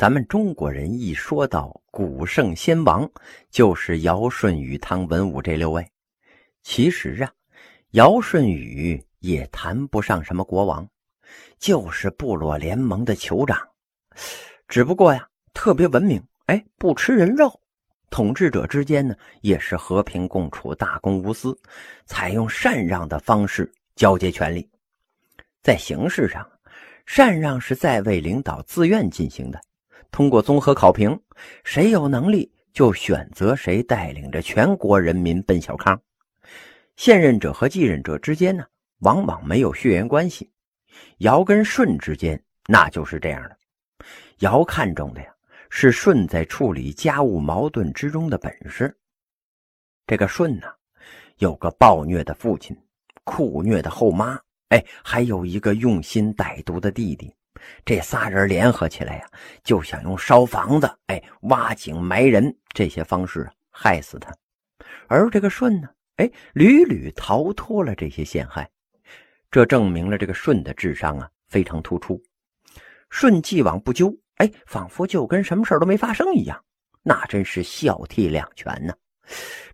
咱们中国人一说到古圣先王，就是尧舜禹汤文武这六位。其实啊，尧舜禹也谈不上什么国王，就是部落联盟的酋长。只不过呀，特别文明，哎，不吃人肉。统治者之间呢，也是和平共处，大公无私，采用禅让的方式交接权力。在形式上，禅让是在位领导自愿进行的，通过综合考评，谁有能力就选择谁带领着全国人民奔小康。现任者和继任者之间呢，往往没有血缘关系。尧跟舜之间那就是这样的，尧看中的呀。是舜在处理家务矛盾之中的本事。这个舜呢，有个暴虐的父亲，酷虐的后妈，哎，还有一个用心歹毒的弟弟。这仨人联合起来呀，就想用烧房子、哎，挖井埋人这些方式害死他。而这个舜呢，哎，屡屡逃脱了这些陷害，这证明了这个舜的智商啊非常突出。舜既往不咎。哎，仿佛就跟什么事都没发生一样，那真是孝悌两全呢。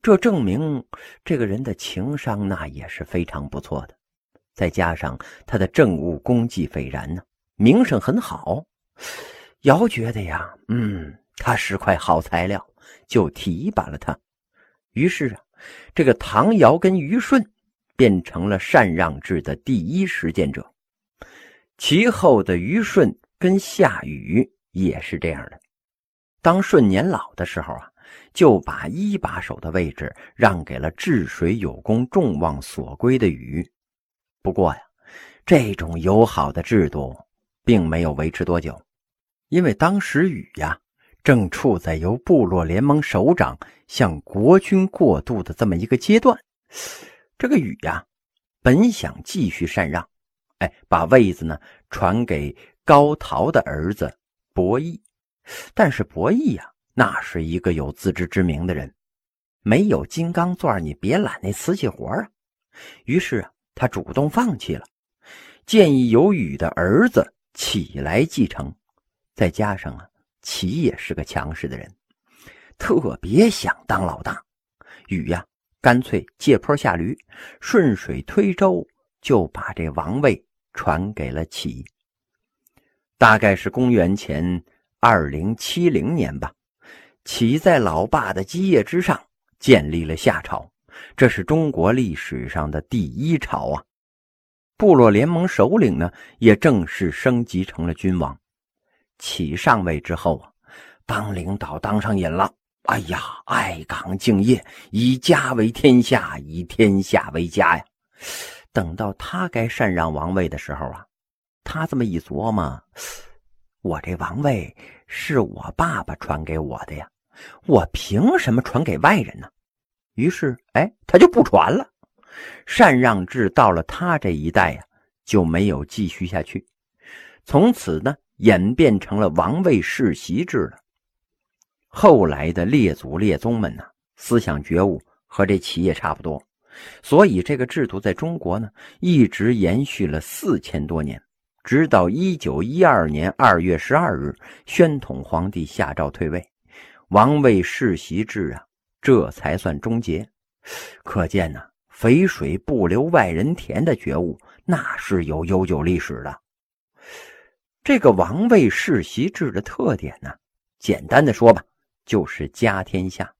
这证明这个人的情商那也是非常不错的，再加上他的政务功绩斐然呢，名声很好。尧觉得呀，嗯，他是块好材料，就提拔了他。于是啊，这个唐尧跟虞舜变成了禅让制的第一实践者，其后的虞舜跟夏禹。也是这样的。当舜年老的时候啊，就把一把手的位置让给了治水有功、众望所归的禹。不过呀，这种友好的制度并没有维持多久，因为当时禹呀正处在由部落联盟首长向国君过渡的这么一个阶段。这个禹呀，本想继续禅让，哎，把位子呢传给高陶的儿子。伯益，但是伯益呀，那是一个有自知之明的人，没有金刚钻，你别揽那瓷器活啊。于是啊，他主动放弃了，建议由禹的儿子启来继承。再加上啊，启也是个强势的人，特别想当老大。禹呀，干脆借坡下驴，顺水推舟，就把这王位传给了启。大概是公元前二零七零年吧，启在老爸的基业之上建立了夏朝，这是中国历史上的第一朝啊。部落联盟首领呢，也正式升级成了君王。启上位之后啊，当领导当上瘾了，哎呀，爱岗敬业，以家为天下，以天下为家呀。等到他该禅让王位的时候啊。他这么一琢磨，我这王位是我爸爸传给我的呀，我凭什么传给外人呢？于是，哎，他就不传了。禅让制到了他这一代呀，就没有继续下去。从此呢，演变成了王位世袭制了。后来的列祖列宗们呢，思想觉悟和这企业差不多，所以这个制度在中国呢，一直延续了四千多年。直到一九一二年二月十二日，宣统皇帝下诏退位，王位世袭制啊，这才算终结。可见呢，肥水不流外人田的觉悟，那是有悠久历史的。这个王位世袭制的特点呢，简单的说吧，就是家天下。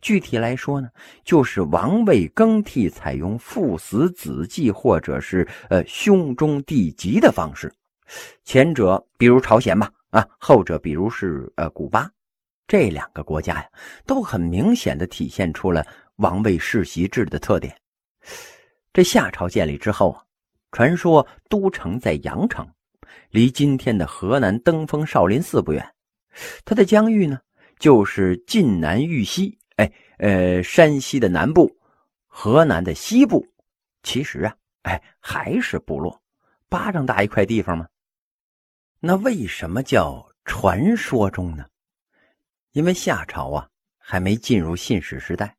具体来说呢，就是王位更替采用父死子继或者是呃兄终弟及的方式。前者比如朝鲜吧，啊，后者比如是呃古巴，这两个国家呀，都很明显的体现出了王位世袭制的特点。这夏朝建立之后啊，传说都城在阳城，离今天的河南登封少林寺不远。它的疆域呢，就是晋南豫西。哎，呃，山西的南部，河南的西部，其实啊，哎，还是部落，巴掌大一块地方吗？那为什么叫传说中呢？因为夏朝啊，还没进入信史时代，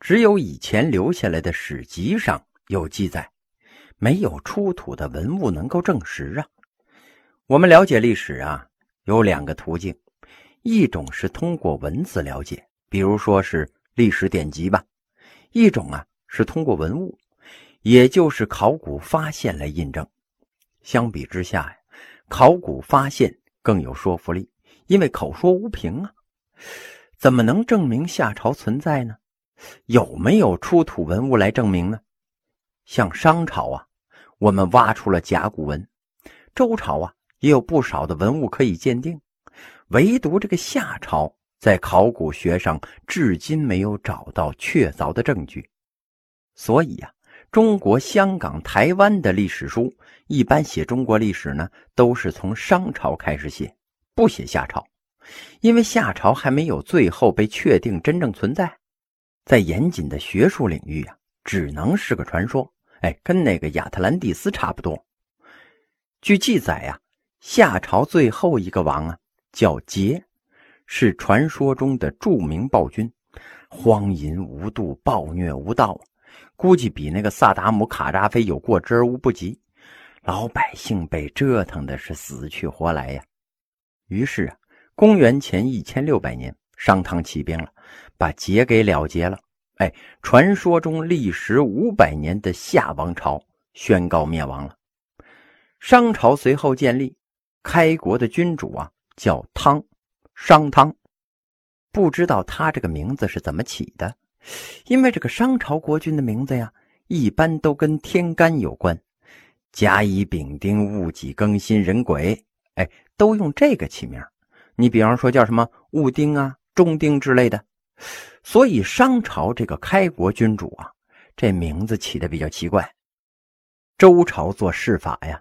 只有以前留下来的史籍上有记载，没有出土的文物能够证实啊。我们了解历史啊，有两个途径，一种是通过文字了解，比如说是历史典籍吧；一种啊是通过文物，也就是考古发现来印证。相比之下呀，考古发现更有说服力，因为口说无凭啊。怎么能证明夏朝存在呢？有没有出土文物来证明呢？像商朝啊，我们挖出了甲骨文；周朝啊，也有不少的文物可以鉴定。唯独这个夏朝，在考古学上至今没有找到确凿的证据。所以呀，中国香港、台湾的历史书一般写中国历史呢，都是从商朝开始写，不写夏朝。因为夏朝还没有最后被确定真正存在，在严谨的学术领域啊，只能是个传说。哎，跟那个亚特兰蒂斯差不多。据记载呀，夏朝最后一个王啊叫桀，是传说中的著名暴君，荒淫无度，暴虐无道，估计比那个萨达姆、卡扎菲有过之而无不及。老百姓被折腾的是死去活来呀。于是啊。公元前一千六百年，商汤起兵了，把桀给了结了。哎，传说中历时五百年的夏王朝宣告灭亡了。商朝随后建立，开国的君主啊叫汤，商汤。不知道他这个名字是怎么起的，因为这个商朝国君的名字呀，一般都跟天干有关，甲乙丙丁戊己庚辛壬癸，哎，都用这个起名。你比方说叫什么戊丁啊、中丁之类的，所以商朝这个开国君主啊，这名字起的比较奇怪。周朝做谥法呀，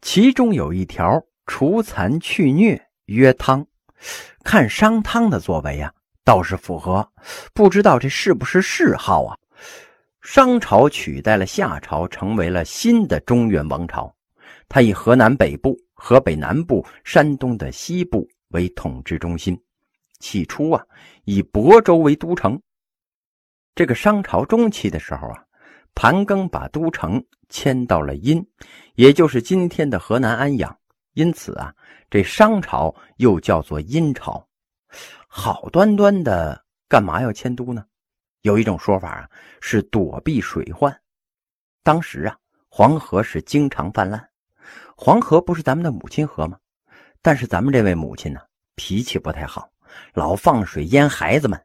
其中有一条除残去虐曰汤，看商汤的作为啊，倒是符合。不知道这是不是谥号啊？商朝取代了夏朝，成为了新的中原王朝。它以河南北部、河北南部、山东的西部。为统治中心，起初啊，以亳州为都城。这个商朝中期的时候啊，盘庚把都城迁到了殷，也就是今天的河南安阳。因此啊，这商朝又叫做殷朝。好端端的，干嘛要迁都呢？有一种说法啊，是躲避水患。当时啊，黄河是经常泛滥，黄河不是咱们的母亲河吗？但是咱们这位母亲呢，脾气不太好，老放水淹孩子们。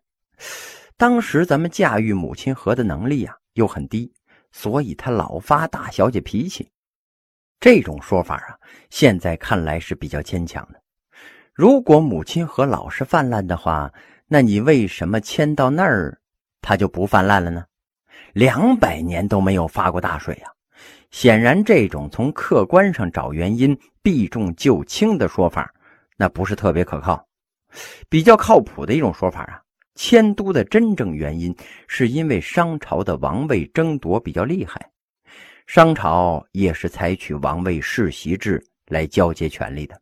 当时咱们驾驭母亲河的能力啊又很低，所以她老发大小姐脾气。这种说法啊，现在看来是比较牵强的。如果母亲河老是泛滥的话，那你为什么迁到那儿，它就不泛滥了呢？两百年都没有发过大水啊！显然，这种从客观上找原因、避重就轻的说法，那不是特别可靠。比较靠谱的一种说法啊，迁都的真正原因是因为商朝的王位争夺比较厉害，商朝也是采取王位世袭制来交接权力的。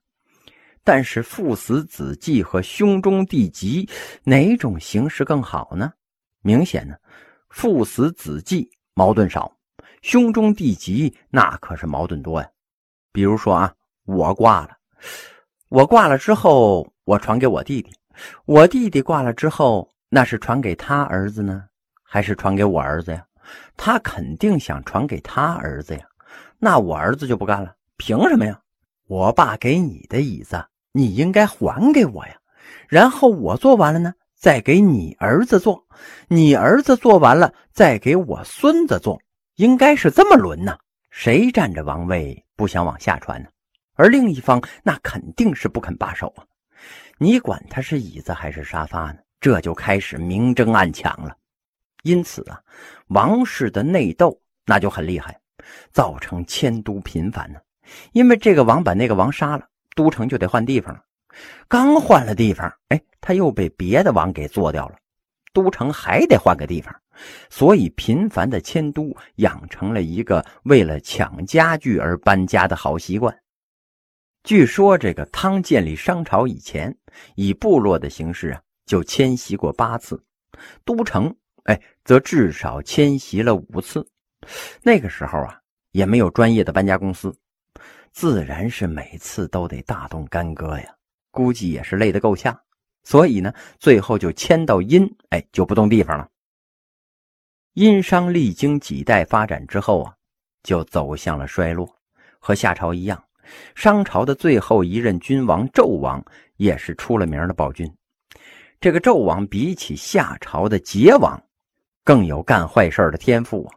但是父死子继和兄终弟及哪种形式更好呢？明显呢，父死子继矛盾少。兄终弟及，那可是矛盾多呀。比如说啊，我挂了，我挂了之后，我传给我弟弟，我弟弟挂了之后，那是传给他儿子呢，还是传给我儿子呀？他肯定想传给他儿子呀。那我儿子就不干了，凭什么呀？我爸给你的椅子，你应该还给我呀。然后我做完了呢，再给你儿子做，你儿子做完了，再给我孙子做。应该是这么轮呢，谁占着王位不想往下传呢？而另一方那肯定是不肯罢手啊！你管他是椅子还是沙发呢？这就开始明争暗抢了。因此啊，王室的内斗那就很厉害，造成迁都频繁呢。因为这个王把那个王杀了，都城就得换地方了。刚换了地方，哎，他又被别的王给做掉了，都城还得换个地方。所以，频繁的迁都养成了一个为了抢家具而搬家的好习惯。据说，这个汤建立商朝以前，以部落的形式啊，就迁徙过八次；都城，哎，则至少迁徙了五次。那个时候啊，也没有专业的搬家公司，自然是每次都得大动干戈呀。估计也是累得够呛，所以呢，最后就迁到殷，哎，就不动地方了。殷商历经几代发展之后啊，就走向了衰落，和夏朝一样，商朝的最后一任君王纣王也是出了名的暴君。这个纣王比起夏朝的桀王，更有干坏事的天赋啊。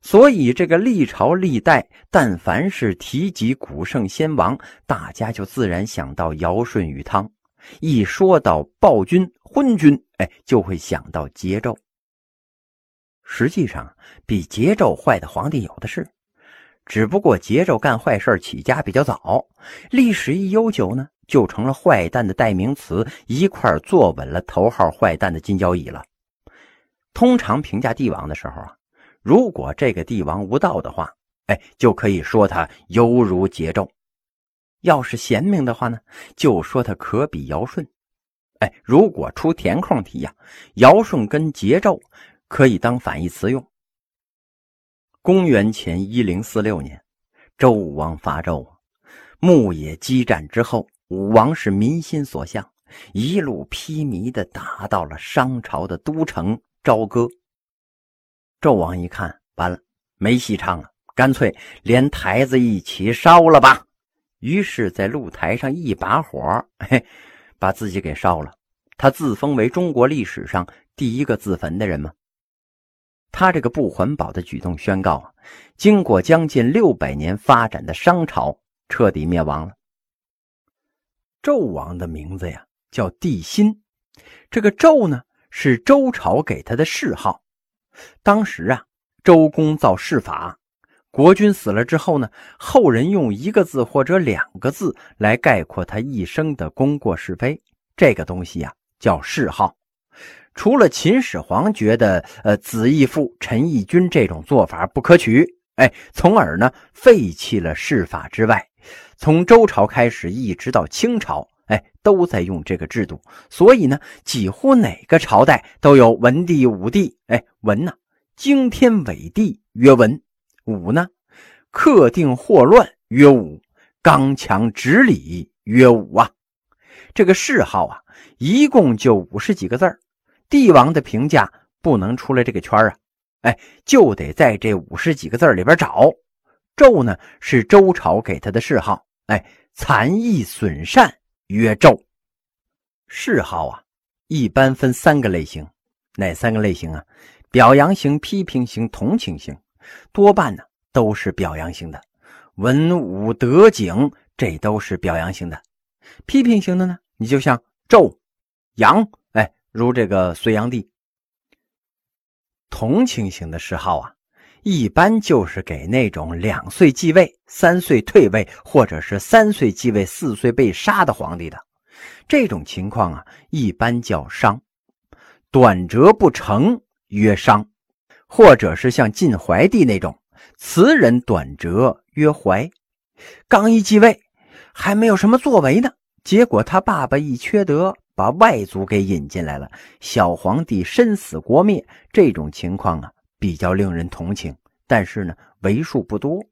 所以，这个历朝历代，但凡是提及古圣先王，大家就自然想到尧舜禹汤；一说到暴君、昏君，哎，就会想到桀纣。实际上，比桀纣坏的皇帝有的是，只不过桀纣干坏事起家比较早，历史一悠久呢，就成了坏蛋的代名词，一块坐稳了头号坏蛋的金交椅了。通常评价帝王的时候啊。如果这个帝王无道的话，哎，就可以说他犹如桀纣；要是贤明的话呢，就说他可比尧舜。哎，如果出填空题呀，尧舜跟桀纣可以当反义词用。公元前一零四六年，周武王伐纣，牧野激战之后，武王是民心所向，一路披靡的打到了商朝的都城朝歌。纣王一看，完了，没戏唱了，干脆连台子一起烧了吧。于是，在露台上一把火，嘿，把自己给烧了。他自封为中国历史上第一个自焚的人吗？他这个不环保的举动，宣告啊，经过将近六百年发展的商朝彻底灭亡了。纣王的名字呀，叫帝辛，这个纣呢，是周朝给他的谥号。当时啊，周公造谥法，国君死了之后呢，后人用一个字或者两个字来概括他一生的功过是非。这个东西呀，叫谥号。除了秦始皇觉得呃子义父、臣义君这种做法不可取，哎，从而呢废弃了谥法之外，从周朝开始一直到清朝，哎，都在用这个制度。所以呢，几乎哪个朝代都有文帝、武帝，哎。文呢，经天纬地曰文；武呢，克定祸乱曰武；刚强直理曰武啊。这个谥号啊，一共就五十几个字帝王的评价不能出来这个圈啊，哎，就得在这五十几个字里边找。纣呢，是周朝给他的谥号，哎，残义损善曰纣。谥号啊，一般分三个类型，哪三个类型啊？表扬型、批评型、同情型，多半呢都是表扬型的。文武德景，这都是表扬型的。批评型的呢，你就像纣、杨，哎，如这个隋炀帝。同情型的谥号啊，一般就是给那种两岁继位、三岁退位，或者是三岁继位、四岁被杀的皇帝的。这种情况啊，一般叫商。短折不成。曰商，或者是像晋怀帝那种词人短折曰怀。刚一继位，还没有什么作为呢，结果他爸爸一缺德，把外族给引进来了，小皇帝身死国灭。这种情况啊，比较令人同情，但是呢，为数不多。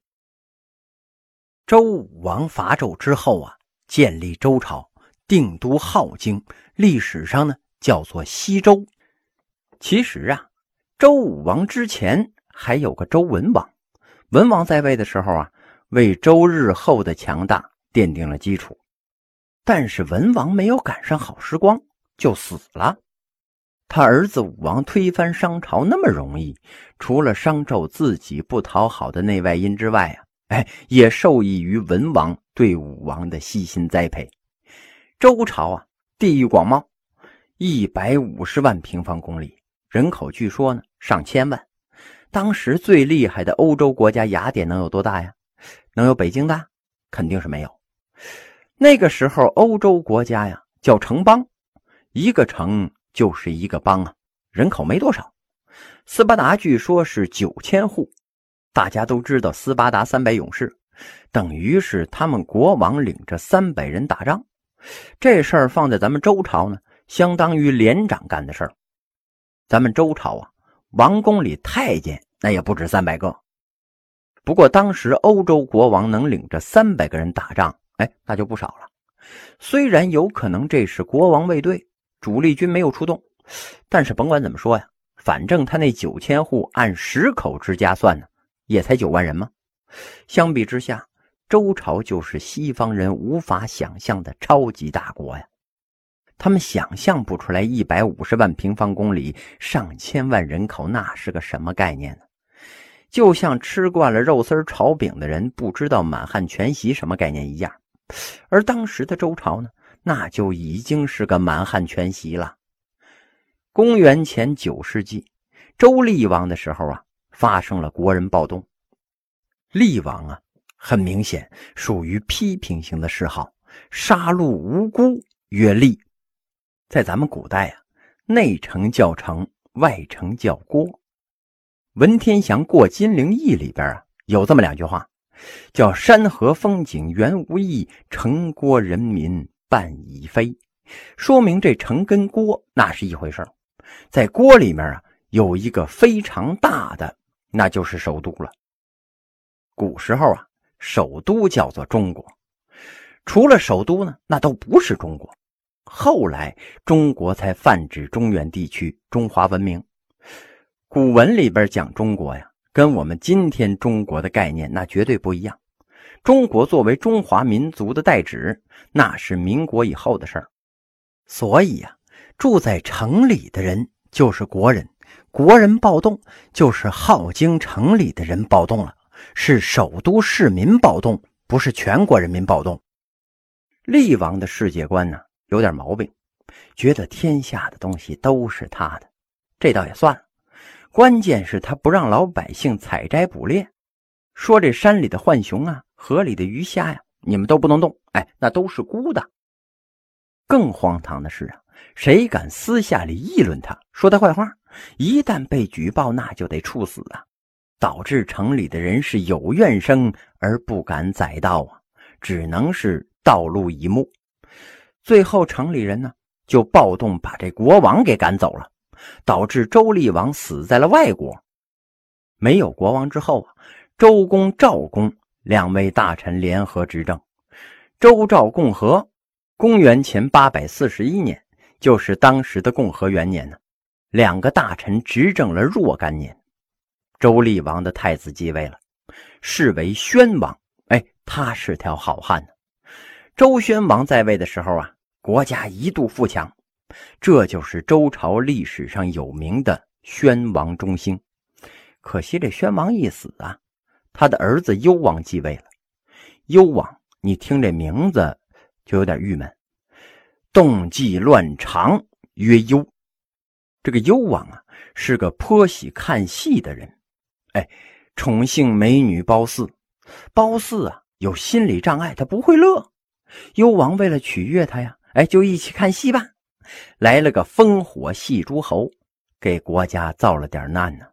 周武王伐纣之后啊，建立周朝，定都镐京，历史上呢叫做西周。其实啊。周武王之前还有个周文王，文王在位的时候啊，为周日后的强大奠定了基础。但是文王没有赶上好时光，就死了。他儿子武王推翻商朝那么容易，除了商纣自己不讨好的内外因之外啊，哎，也受益于文王对武王的悉心栽培。周朝啊，地域广袤，一百五十万平方公里。人口据说呢上千万，当时最厉害的欧洲国家雅典能有多大呀？能有北京大？肯定是没有。那个时候欧洲国家呀叫城邦，一个城就是一个邦啊，人口没多少。斯巴达据说是九千户，大家都知道斯巴达三百勇士，等于是他们国王领着三百人打仗。这事儿放在咱们周朝呢，相当于连长干的事儿。咱们周朝啊，王宫里太监那也不止三百个。不过当时欧洲国王能领着三百个人打仗，哎，那就不少了。虽然有可能这是国王卫队主力军没有出动，但是甭管怎么说呀，反正他那九千户按十口之家算呢，也才九万人嘛。相比之下，周朝就是西方人无法想象的超级大国呀。他们想象不出来一百五十万平方公里、上千万人口那是个什么概念呢？就像吃惯了肉丝炒饼的人不知道满汉全席什么概念一样。而当时的周朝呢，那就已经是个满汉全席了。公元前九世纪，周厉王的时候啊，发生了国人暴动。厉王啊，很明显属于批评型的嗜好，杀戮无辜曰厉。在咱们古代啊，内城叫城，外城叫郭。文天祥过金陵驿里边啊，有这么两句话。叫山河风景原无意，城郭人民半已非。说明这城跟郭那是一回事在郭里面啊，有一个非常大的，那就是首都了。古时候啊，首都叫做中国，除了首都呢，那都不是中国。后来中国才泛指中原地区，中华文明。古文里边讲中国呀。跟我们今天中国的概念那绝对不一样。中国作为中华民族的代指，那是民国以后的事儿。所以呀，住在城里的人就是国人，国人暴动就是镐京城里的人暴动了，是首都市民暴动，不是全国人民暴动。厉王的世界观呢有点毛病，觉得天下的东西都是他的，这倒也算了。关键是他不让老百姓采摘捕猎，说这山里的浣熊啊，河里的鱼虾呀，你们都不能动，哎，那都是孤的。更荒唐的是啊，谁敢私下里议论他，说他坏话，一旦被举报，那就得处死啊！导致城里的人是有怨声而不敢载道啊，只能是道路以目。最后城里人呢，就暴动把这国王给赶走了。导致周厉王死在了外国，没有国王之后啊，周公、赵公两位大臣联合执政，周赵共和。公元前八百四十一年，就是当时的共和元年呢。两个大臣执政了若干年，周厉王的太子继位了，是为宣王。哎，他是条好汉呢。周宣王在位的时候啊，国家一度富强。这就是周朝历史上有名的宣王中兴。可惜这宣王一死啊，他的儿子幽王继位了。幽王，你听这名字就有点郁闷。动计乱常，曰幽。这个幽王啊，是个颇喜看戏的人。哎，宠幸美女褒姒。褒姒啊，有心理障碍，他不会乐。幽王为了取悦他呀，哎，就一起看戏吧。来了个烽火戏诸侯，给国家造了点难呢。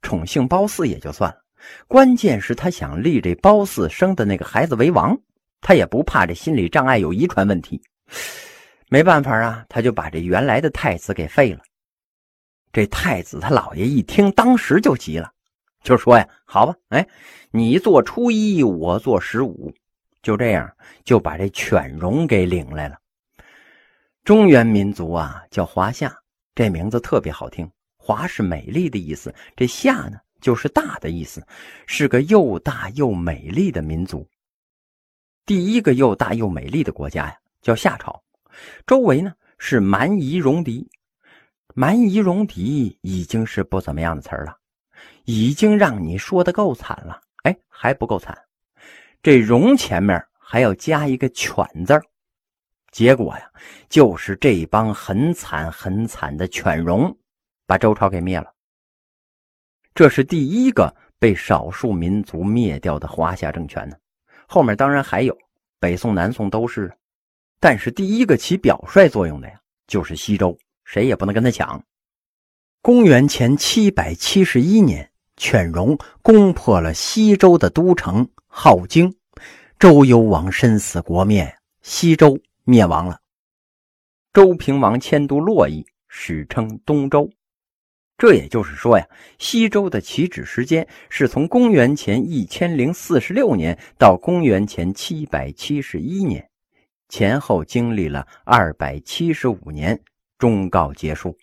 宠幸褒姒也就算了，关键是他想立这褒姒生的那个孩子为王，他也不怕这心理障碍有遗传问题。没办法啊，他就把这原来的太子给废了。这太子他姥爷一听，当时就急了，就说呀：“好吧，哎，你做初一，我做十五，就这样就把这犬戎给领来了。”中原民族啊，叫华夏，这名字特别好听。华是美丽的意思，这夏呢就是大的意思，是个又大又美丽的民族。第一个又大又美丽的国家呀，叫夏朝，周围呢是蛮夷戎狄。蛮夷戎狄已经是不怎么样的词儿了，已经让你说的够惨了。哎，还不够惨，这戎前面还要加一个犬字儿。结果呀，就是这帮很惨很惨的犬戎，把周朝给灭了。这是第一个被少数民族灭掉的华夏政权呢。后面当然还有，北宋、南宋都是。但是第一个起表率作用的呀，就是西周，谁也不能跟他抢。公元前七百七十一年，犬戎攻破了西周的都城镐京，周幽王身死国灭，西周。灭亡了。周平王迁都洛邑，史称东周。这也就是说呀，西周的起止时间是从公元前一千零四十六年到公元前七百七十一年，前后经历了二百七十五年，终告结束。